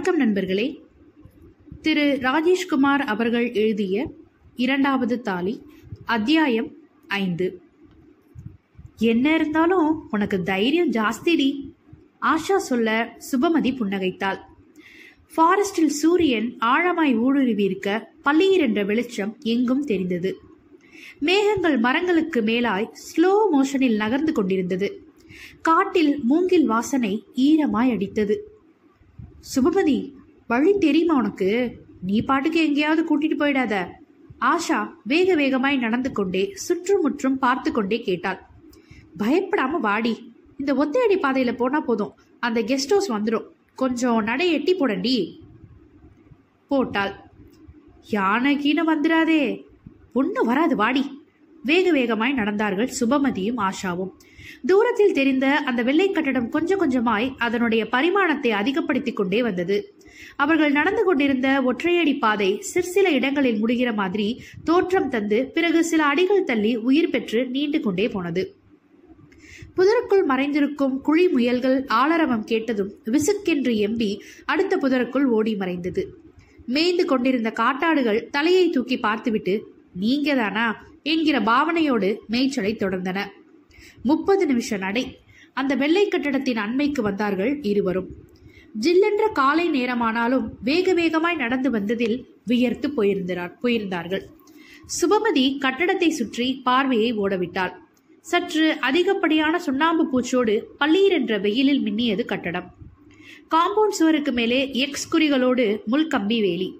வணக்கம் நண்பர்களே. திரு ராஜேஷ்குமார் அவர்கள் எழுதிய இரண்டாவது தாலி அத்தியாயம் ஐந்து. என்ன இருந்தாலும் உனக்கு தைரியம் ஜாஸ்திடி. ஆஷா சொல்ல சுபமதி புன்னகைத்தாள். ஃபாரஸ்டில் சூரியன் ஆழமாய் ஊடுருவியிருக்க இருக்க என்ற வெளிச்சம் எங்கும் தெரிந்தது. மேகங்கள் மரங்களுக்கு மேலாய் ஸ்லோ மோஷனில் நகர்ந்து கொண்டிருந்தது. காட்டில் மூங்கில் வாசனை ஈரமாய் அடித்தது. சுபமதி வழி தெரியுமா உனக்கு? நீ பாட்டுக்கு எங்கேயாவது கூட்டிட்டு போயிடாத. ஆஷா வேக வேகமாய் நடந்து கொண்டே சுற்றுமுற்றும் பார்த்து கொண்டே கேட்டாள். பயப்படாம வாடி. இந்த ஒத்தையடி பாதையில போனா போதும். அந்த கெஸ்ட் ஹவுஸ் வந்துடும் கொஞ்சம் நடை எட்டி போடண்டி. போட்டாள். யானை கீழே வந்துடாதே ஒன்றும் வராது வாடி. வேக வேகமாய் நடந்தார்கள் சுபமதியும் ஆஷாவும். தூரத்தில் தெரிந்த அந்த வெள்ளை கட்டடம் கொஞ்சம் கொஞ்சமாய் அதனுடைய பரிமாணத்தை அதிகப்படுத்திக் கொண்டே வந்தது. அவர்கள் நடந்து கொண்டிருந்த ஒற்றையடி பாதை சிற்சில இடங்களில் முடிகிற மாதிரி தோற்றம் தந்து பிறகு சில அடிகள் தள்ளி உயிர் பெற்று நீண்டு கொண்டே போனது. புதருக்குள் மறைந்திருக்கும் குழி முயல்கள் ஆளரவம் கேட்டதும் விசுக்கென்று எம்பி அடுத்த புதருக்குள் ஓடி மறைந்தது. மேய்ந்து கொண்டிருந்த காட்டாடுகள் தலையை தூக்கி பார்த்துவிட்டு நீங்க தானா என்கிற பாவனையோடு மேய்ச்சலை தொடர்ந்தன. முப்பது நிமிஷ நடை. அந்த வெள்ளை கட்டடத்தின் அண்மைக்கு வந்தார்கள் இருவரும். ஜில்லென்ற காலை நேரமானாலும் வேக வேகமாய் நடந்து வந்ததில் வியர்த்து போயிருந்தார் போயிருந்தார்கள். சுபமதி கட்டடத்தை சுற்றி பார்வையை ஓடவிட்டாள். சற்று அதிகப்படியான சுண்ணாம்பு பூச்சோடு பள்ளீர் என்ற வெயிலில் மின்னியது கட்டடம். காம்பவுண்ட் சுவருக்கு மேலே எக்ஸ் குறிகளோடு முள்கம்பி வேலி.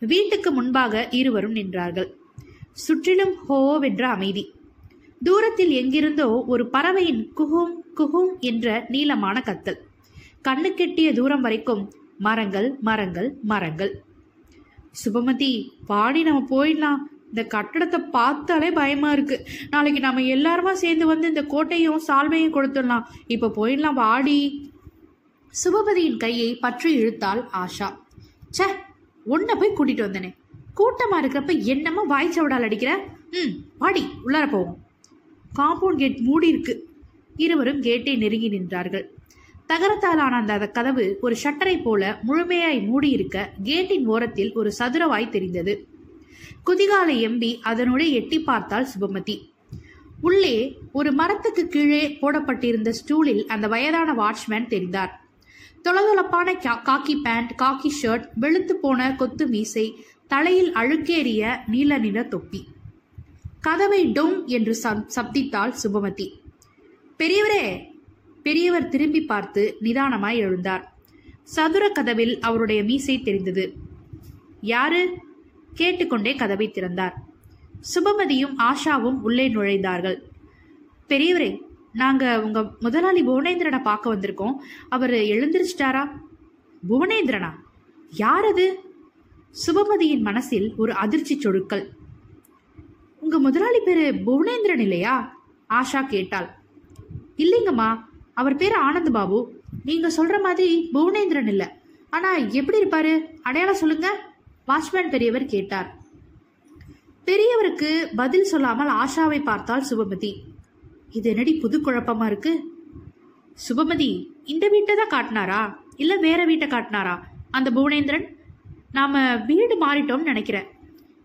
வீட்டுக்கு முன்பாக இருவரும் நின்றார்கள். சுற்றிலும் ஹோவென்ற அமைதி. தூரத்தில் எங்கிருந்தோ ஒரு பறவையின் குஹும் குஹும் என்ற நீளமான கத்தல். கண்ணு கெட்டிய தூரம் வரைக்கும் மரங்கள் மரங்கள் மரங்கள். சுபமதி பாடி நம்ம போயிடலாம். இந்த கட்டடத்தை பார்த்தாலே பயமா இருக்கு. நாளைக்கு நம்ம எல்லாருமா சேர்ந்து வந்து இந்த கோட்டையும் சால்வையும் கொடுத்துடலாம். இப்ப போயிடலாம் வாடி. சுபபதியின் கையை பற்றி இழுத்தாள் ஆஷா. ச உன்னை போய் கூட்டிட்டு வந்தனே. கூட்டமா இருக்கிறப்ப என்னமோ வாய் சவடால் அடிக்கிற? ம் வாடி உள்ளார போவோம். காம்பவுண்ட் கேட் மூடி இருக்கு. இருவரும் கேட்டை நெருங்கி நின்றார்கள். தகரத்தாலான அந்த கதவு ஒரு ஷட்டரை போல முழுமையாய் மூடியிருக்க கேட்டின் ஓரத்தில் ஒரு சதுரவாய் தெரிந்தது. குதிகாலை எம்பி அதனுடைய எட்டி பார்த்தாள் சுபமதி. உள்ளே ஒரு மரத்துக்கு கீழே போடப்பட்டிருந்த ஸ்டூலில் அந்த வயதான வாட்ச்மேன் தெரிந்தார். தொளதொளப்பான கா- காக்கி பேண்ட் காக்கி ஷர்ட் வெளுத்து போன கொத்து மீசை தலையில் அழுக்கேறிய நீல நிற தொப்பி. கதவை டொங் என்று சப்தித்தாள் சுபமதி. பெரியவரே! பெரியவர் திரும்பி பார்த்து நிதானமாய் எழுந்தார். சதுர கதவில் அவருடைய மீசை தெரிந்தது. யாரு? கேட்டுக்கொண்டே கதவை திறந்தார். சுபமதியும் ஆஷாவும் உள்ளே நுழைந்தார்கள். பெரியவரே! நாங்கள் உங்கள் முதலாளி புவனேந்திரனை பார்க்க வந்திருக்கோம். அவர் எழுந்திருச்சிட்டாரா? புவனேந்திரனா? யார் அது சுபமதியின் மனசில் ஒரு அதிர்ச்சி சொடுக்கல். உங்கள் முதலாளி பேர் புவனேந்திரன் இல்லையா? ஆஷா கேட்டாள். இல்லைங்கம்மா அவர் பேர் ஆனந்த் பாபு. நீங்கள் சொல்கிற மாதிரி புவனேந்திரன் இல்லை. ஆனால் எப்படி இருப்பாரு? அடையாளம் சொல்லுங்க. வாட்ச்மேன் பெரியவர் கேட்டார். பெரியவருக்கு பதில் சொல்லாமல் ஆஷாவை பார்த்தாள் சுபமதி இது என்னடி புது குழப்பமா இருக்கு? சுபமதி இந்த வீட்டை தான் காட்டினாரா? இல்லை வேற வீட்டை காட்டினாரா? அந்த புவனேந்திரன்? நாம வீடு மாறிட்டோம்னு நினைக்கிறேன்.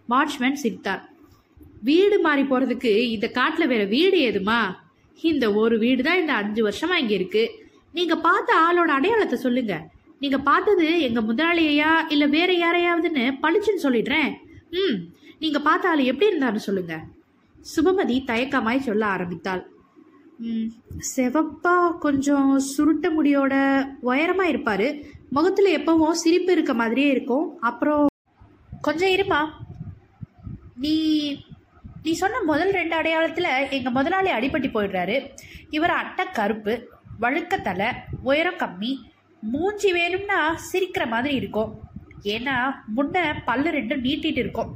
வாட்ச்மேன் சிரித்தார். வீடு மாறி போறதுக்கு இந்த காட்டில் வேற வீடு ஏதுமா? இந்த ஒரு வீடு தான் இந்த அஞ்சு வருஷமா இங்கே இருக்கு. நீங்க பார்த்த ஆளோட அடையாளத்தை சொல்லுங்க. நீங்க பார்த்தது எங்க முதலாளியையா இல்ல வேற யாரையாவதுன்னு பளிச்சுன்னு சொல்லிடுறேன். ம் நீங்க பார்த்த ஆள் எப்படி இருந்தாருன்னு சொல்லுங்க. சுபமதி தயக்கமாய் சொல்ல ஆரம்பித்தாள். ம், செவப்பா கொஞ்சம் சுருட்ட முடியோட உயரமா இருப்பாரு. முகத்துல எப்பவும் சிரிப்பு இருக்க மாதிரியே இருக்கும். அப்புறம் கொஞ்சம் இருமா நீ நீ சொன்ன முதல் ரெண்டு அடையாளத்துல எங்க முதலாளி அடிபட்டு போயிடுறாரு. இவர் அட்டை கருப்பு வழுக்க தலை உயரம் கம்மி மூஞ்சி வேணும்னா சிரிக்கிற மாதிரி இருக்கும். ஏன்னா முன்ன பல்லு ரெண்டும் நீட்டிட்டு இருக்கும்.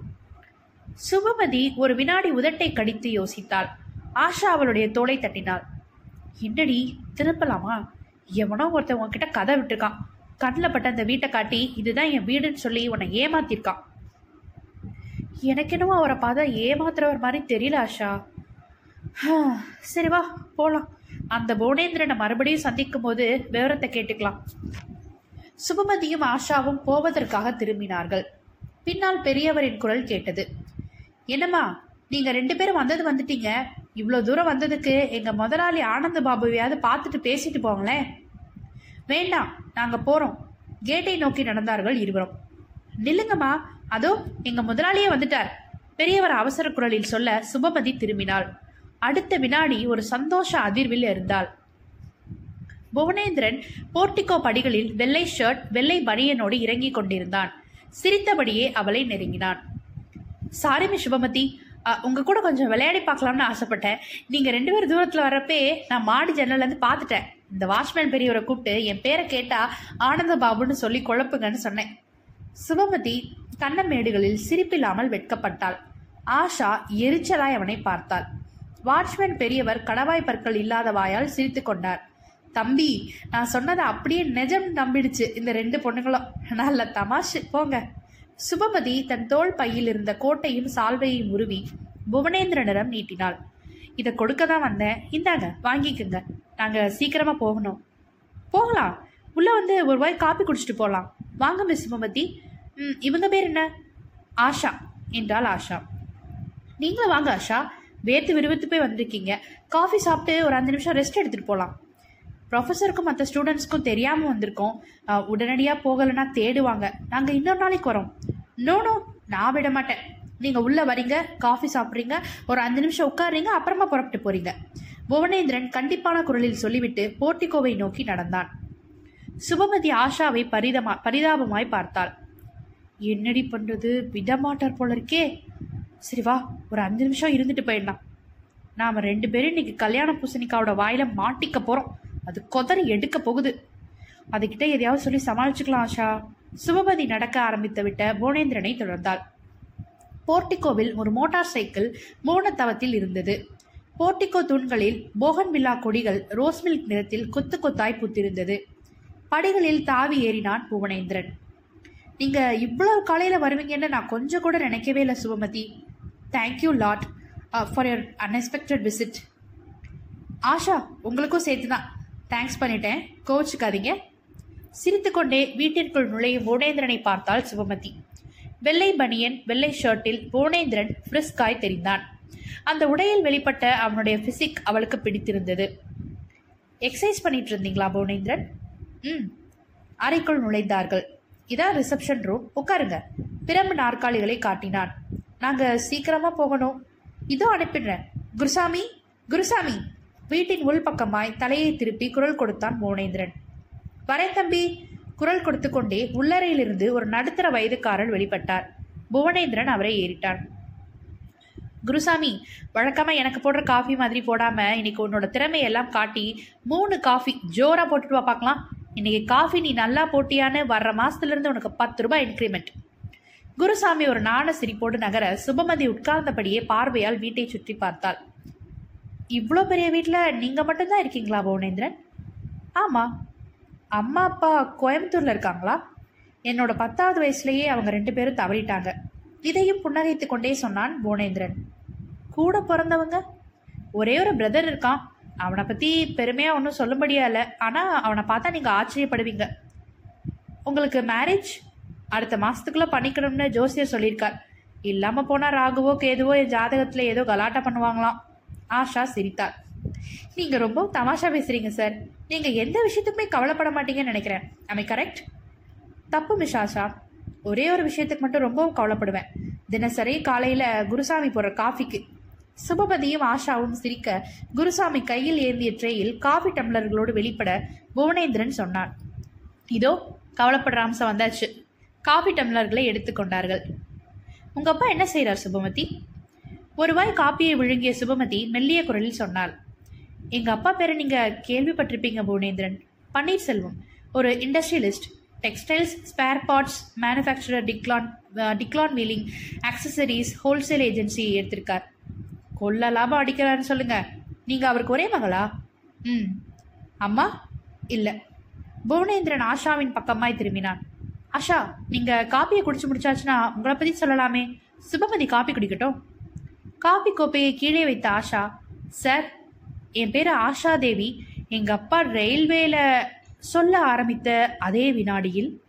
சுபமதி ஒரு வினாடி உதட்டை கடித்து யோசித்தாள். ஆஷா அவளுடைய தோலை தட்டினாள். என்னடி திருப்பலாமா எவனோ ஒருத்தன் உன்கிட்ட கதை விட்டுருக்கான். கண்ணில் பட்ட அந்த வீட்டை காட்டி இதுதான் என் வீடுன்னு சொல்லி உன்னை ஏமாத்திருக்கான். எனக்கு அவரை பார்த்தா ஏமாத்துறவர் மாதிரி தெரியல ஆஷா. சரி வா போகலாம் அந்த புவனேந்திரனை மறுபடியும் சந்திக்கும் போது விவரத்தை கேட்டுக்கலாம். சுபமதியும் ஆஷாவும் போவதற்காக திரும்பினார்கள். பின்னால் பெரியவரின் குரல் கேட்டது. என்னம்மா நீங்க ரெண்டு பேரும் வந்தது வந்துட்டீங்க. இவ்வளோ தூரம் வந்ததுக்கு எங்கள் முதலாளி ஆனந்த பாபுவையாவது பார்த்துட்டு பேசிட்டு போங்களேன். வேண்டாம் நாங்கள் போகிறோம் கேட்டை நோக்கி நடந்தார்கள் இருவரும். நில்லுங்கம்மா அதோ எங்கள் முதலாளியே வந்துட்டார். பெரியவர் அவசர குரலில் சொல்ல சுபமதி திரும்பினாள். அடுத்த வினாடி ஒரு சந்தோஷ அதிர்வில் இருந்தாள். புவனேந்திரன் போர்ட்டிகோ படிகளில் வெள்ளை ஷர்ட் வெள்ளை பனியனோடு இறங்கிக் கொண்டிருந்தான். சிரித்தபடியே அவளை நெருங்கினான். சாரி மிஸ் சுபமதி உங்கள் உங்க கூட கொஞ்சம் விளையாடி பார்க்கலாம்னு ஆசைப்பட்டேன். நீங்க ரெண்டு பேரும் தூரத்துல வரப்பே நான் மாடி ஜன்னல்ல இருந்து பார்த்துட்டேன். இந்த வாட்ச்மேன் பெரியவரை கூப்பிட்டு என் பேரை கேட்டா ஆனந்த பாபுன்னு சொல்லி குழப்புங்கன்னு சொன்னேன். சுபமதி கண்ணமேடுகளில் சிரிப்பில்லாமல் வெட்கப்பட்டாள். ஆஷா எரிச்சலாய் அவனை பார்த்தாள். வாட்ச்மேன் பெரியவர் கடவாய் பற்கள் இல்லாத வாயால் சிரித்து கொண்டார். தம்பி நான் சொன்னதை அப்படியே நிஜம் நம்பிடுச்சு. இந்த ரெண்டு பொண்ணுங்களும். நல்ல தமாஷு போங்க. சுபமதி தன் தோள் பையில் இருந்த கோட்டையும் சால்வையும் உருவி புவனேந்திரனிடம் நீட்டினாள். இதை கொடுக்க தான் வந்தேன். இந்தாங்க வாங்கிக்கோங்க. நாங்கள் சீக்கிரமாக போகணும். போகலாம். உள்ளே வந்து ஒரு வாய் காப்பி குடிச்சிட்டு போகலாம் வாங்க மிஸ் சுபமதி. ம் இவங்க பேர் என்ன? ஆஷா என்றாள் ஆஷா. நீங்களும் வாங்க ஆஷா. வேர்த்து விறுவிறுத்து போய் வந்திருக்கீங்க. காஃபி சாப்பிட்டு ஒரு அஞ்சு நிமிஷம் ரெஸ்ட் எடுத்துகிட்டு போகலாம் ப்ரொஃபஸருக்கும் மற்ற ஸ்டூடெண்ட்ஸ்க்கும் தெரியாமல் வந்திருக்கோம். உடனடியாக போகலைன்னா தேடுவாங்க. நாங்கள் இன்னொரு நாளைக்கு வரோம். நோ நோ நான் விட மாட்டேன். நீங்கள் உள்ளே வரீங்க காஃபி சாப்பிட்றீங்க ஒரு அஞ்சு நிமிஷம் உட்காருறீங்க அப்புறமா புறப்பட்டு போகிறீங்க புவனேந்திரன் கண்டிப்பான குரலில் சொல்லிவிட்டு போர்ட்டிகோவை நோக்கி நடந்தான். சுபமதி ஆஷாவை பரிதமா பரிதாபமாய் பார்த்தாள். என்னடி பண்ணுறது விடமாட்டார் போல இருக்கே. சரி வா ஒரு அஞ்சு நிமிஷம் இருந்துட்டு போயிடலாம். நாம் ரெண்டு பேரும் இன்னைக்கு கல்யாண பூசணிக்காவோட வாயில மாட்டிக்க போகிறோம் அது கொதறி எடுக்க போகுது. அதுகிட்ட எதையாவது சொல்லி சமாளிச்சுக்கலாம் ஆஷா. சுபபதி நடக்க ஆரம்பித்து விட்ட புவனேந்திரனை தொடர்ந்தாள். போர்டிகோவில் ஒரு மோட்டார் சைக்கிள் மோனத்தவத்தில் இருந்தது. போர்டிகோ தூண்களில் போகன்வில்லா கொடிகள் ரோஸ் மில்க் நிறத்தில் கொத்து கொத்தாய் பூத்திருந்தது. படிகளில் தாவி ஏறினான் புவனேந்திரன். நீங்க இவ்வளவு காலையில வருவீங்கன்னு நான் கொஞ்சம் கூட நினைக்கவே இல்லை Subhamathi. Thank you lot for your unexpected visit Asha உங்களுக்கும் சேர்த்து தான் தேங்க்ஸ் பண்ணிட்டேன். கோவிச்சுக்காதீங்க. சிரித்துக்கொண்டே வீட்டிற்குள் நுழையும் புவனேந்திரனை பார்த்தாள் சுபமதி வெள்ளை பனியன் வெள்ளை ஷர்ட்டில் புவனேந்திரன் ஃப்ரிஸ்காய் தெரிந்தான். அந்த உடையில் வெளிப்பட்ட அவனுடைய பிசிக் அவளுக்கு பிடித்திருந்தது. எக்ஸசைஸ் பண்ணிட்டு இருந்தீங்களா புவனேந்திரன் ம். அறைக்குள் நுழைந்தார்கள். இதான் ரிசப்ஷன் ரூம் உட்காருங்க. பிரம்பு நாற்காலிகளை காட்டினான். நாங்க சீக்கிரமா போகணும். இதோ அனுப்பிடுறேன். குருசாமி குருசாமி. வீட்டின் உள்பக்கமாய் தலையை திருப்பி குரல் கொடுத்தான் புவனேந்திரன் வரேன் தம்பி குரல் கொடுத்து கொண்டே உள்ளறையிலிருந்து ஒரு நடுத்தர வயதுக்காரர் வெளிப்பட்டார். புவனேந்திரன் அவரை ஏறிட்டான். குருசாமி வழக்கமாக எனக்கு போடுற காஃபி மாதிரி போடாமல் இன்னைக்கு உன்னோட திறமையெல்லாம் காட்டி மூணு காஃபி ஜோராக போட்டுட்டு வா பார்க்கலாம். இன்னைக்கு காஃபி நீ நல்லா போட்டியான்னு வர்ற மாதத்துலேருந்து உனக்கு பத்து ரூபாய் இன்க்ரிமெண்ட். குருசாமி ஒரு நாண சிரிப்போடு நகர சுபமதி உட்கார்ந்தபடியே பார்வையால் வீட்டை சுற்றி பார்த்தாள். இவ்வளோ பெரிய வீட்டில் நீங்கள் மட்டும்தான் இருக்கீங்களா புவனேந்திரன்? ஆமாம் அம்மா அப்பா கோயம்புத்தூரில் இருக்காங்களா? என்னோட பத்தாவது வயசுலேயே அவங்க ரெண்டு பேரும் தவறிட்டாங்க. இதையும் புன்னகைத்து கொண்டே சொன்னான் புவனேந்திரன். கூட பிறந்தவங்க? ஒரே ஒரு பிரதர் இருக்கான். அவனை பற்றி பெருமையாக ஒன்றும் சொல்லும்படியா இல்லை ஆனால் அவனை பார்த்தா நீங்கள் ஆச்சரியப்படுவீங்க. உங்களுக்கு மேரேஜ் அடுத்த மாதத்துக்குள்ளே பண்ணிக்கணும்னு ஜோசியர் சொல்லியிருக்கார். இல்லாமல் போனால் ராகுவோ கேதுவோ என் ஜாதகத்தில் ஏதோ கலாட்டா பண்ணுவாங்களாம். ஆஷா சிரித்தார் நீங்கள் ரொம்ப தமாஷா பேசுகிறீங்க சார். நீங்கள் எந்த விஷயத்துக்குமே கவலைப்பட மாட்டீங்கன்னு நினைக்கிறேன். ஐ கரெக்ட் தப்பு மிஸ் ஆஷா. ஒரே ஒரு விஷயத்துக்கு மட்டும் ரொம்பவும் கவலைப்படுவேன். தினசரி காலையில் குருசாமி போடுற காஃபிக்கு. சுபபதியும் ஆஷாவும் சிரிக்க குருசாமி கையில் ஏந்திய ட்ரேயில் காஃபி டம்ளர்களோடு வெளிப்பட புவனேந்திரன் சொன்னான். இதோ கவலைப்படுற அம்சம் வந்தாச்சு. காஃபி டம்ளர்களை எடுத்துக்கொண்டார்கள் உங்க அப்பா என்ன செய்கிறார் சுபமதி? ஒரு வாய் காப்பியை விழுங்கிய சுபமதி மெல்லிய குரலில் சொன்னாள். எங்க அப்பா பேரை நீங்க கேள்விப்பட்டிருப்பீங்க புவனேந்திரன் பன்னீர்செல்வம் ஒரு industrialist textiles spare parts manufacturer டிக்லான் டிக்லான் வீலிங் ஆக்சசரிஸ் ஹோல்சேல் ஏஜென்சி எடுத்திருக்கார். கொள்ள லாபம் அடிக்கிறாருன்னு சொல்லுங்க. நீங்க அவருக்கு ஒரே மகளா? ம். அம்மா? இல்லை. புவனேந்திரன் ஆஷாவின் பக்கமாய் திரும்பினான். ஆஷா நீங்க காப்பியை குடிச்சு முடிச்சாச்சுன்னா உங்களை பத்தி சொல்லலாமே. சுபமதி காப்பி குடிக்கட்டும். காபி கோப்பையை கீழே வைத்த ஆஷா சார் என் பேர் ஆஷா தேவி. எங்கள் அப்பா ரயில்வேல சொல்ல ஆரம்பித்த அதே வினாடியில்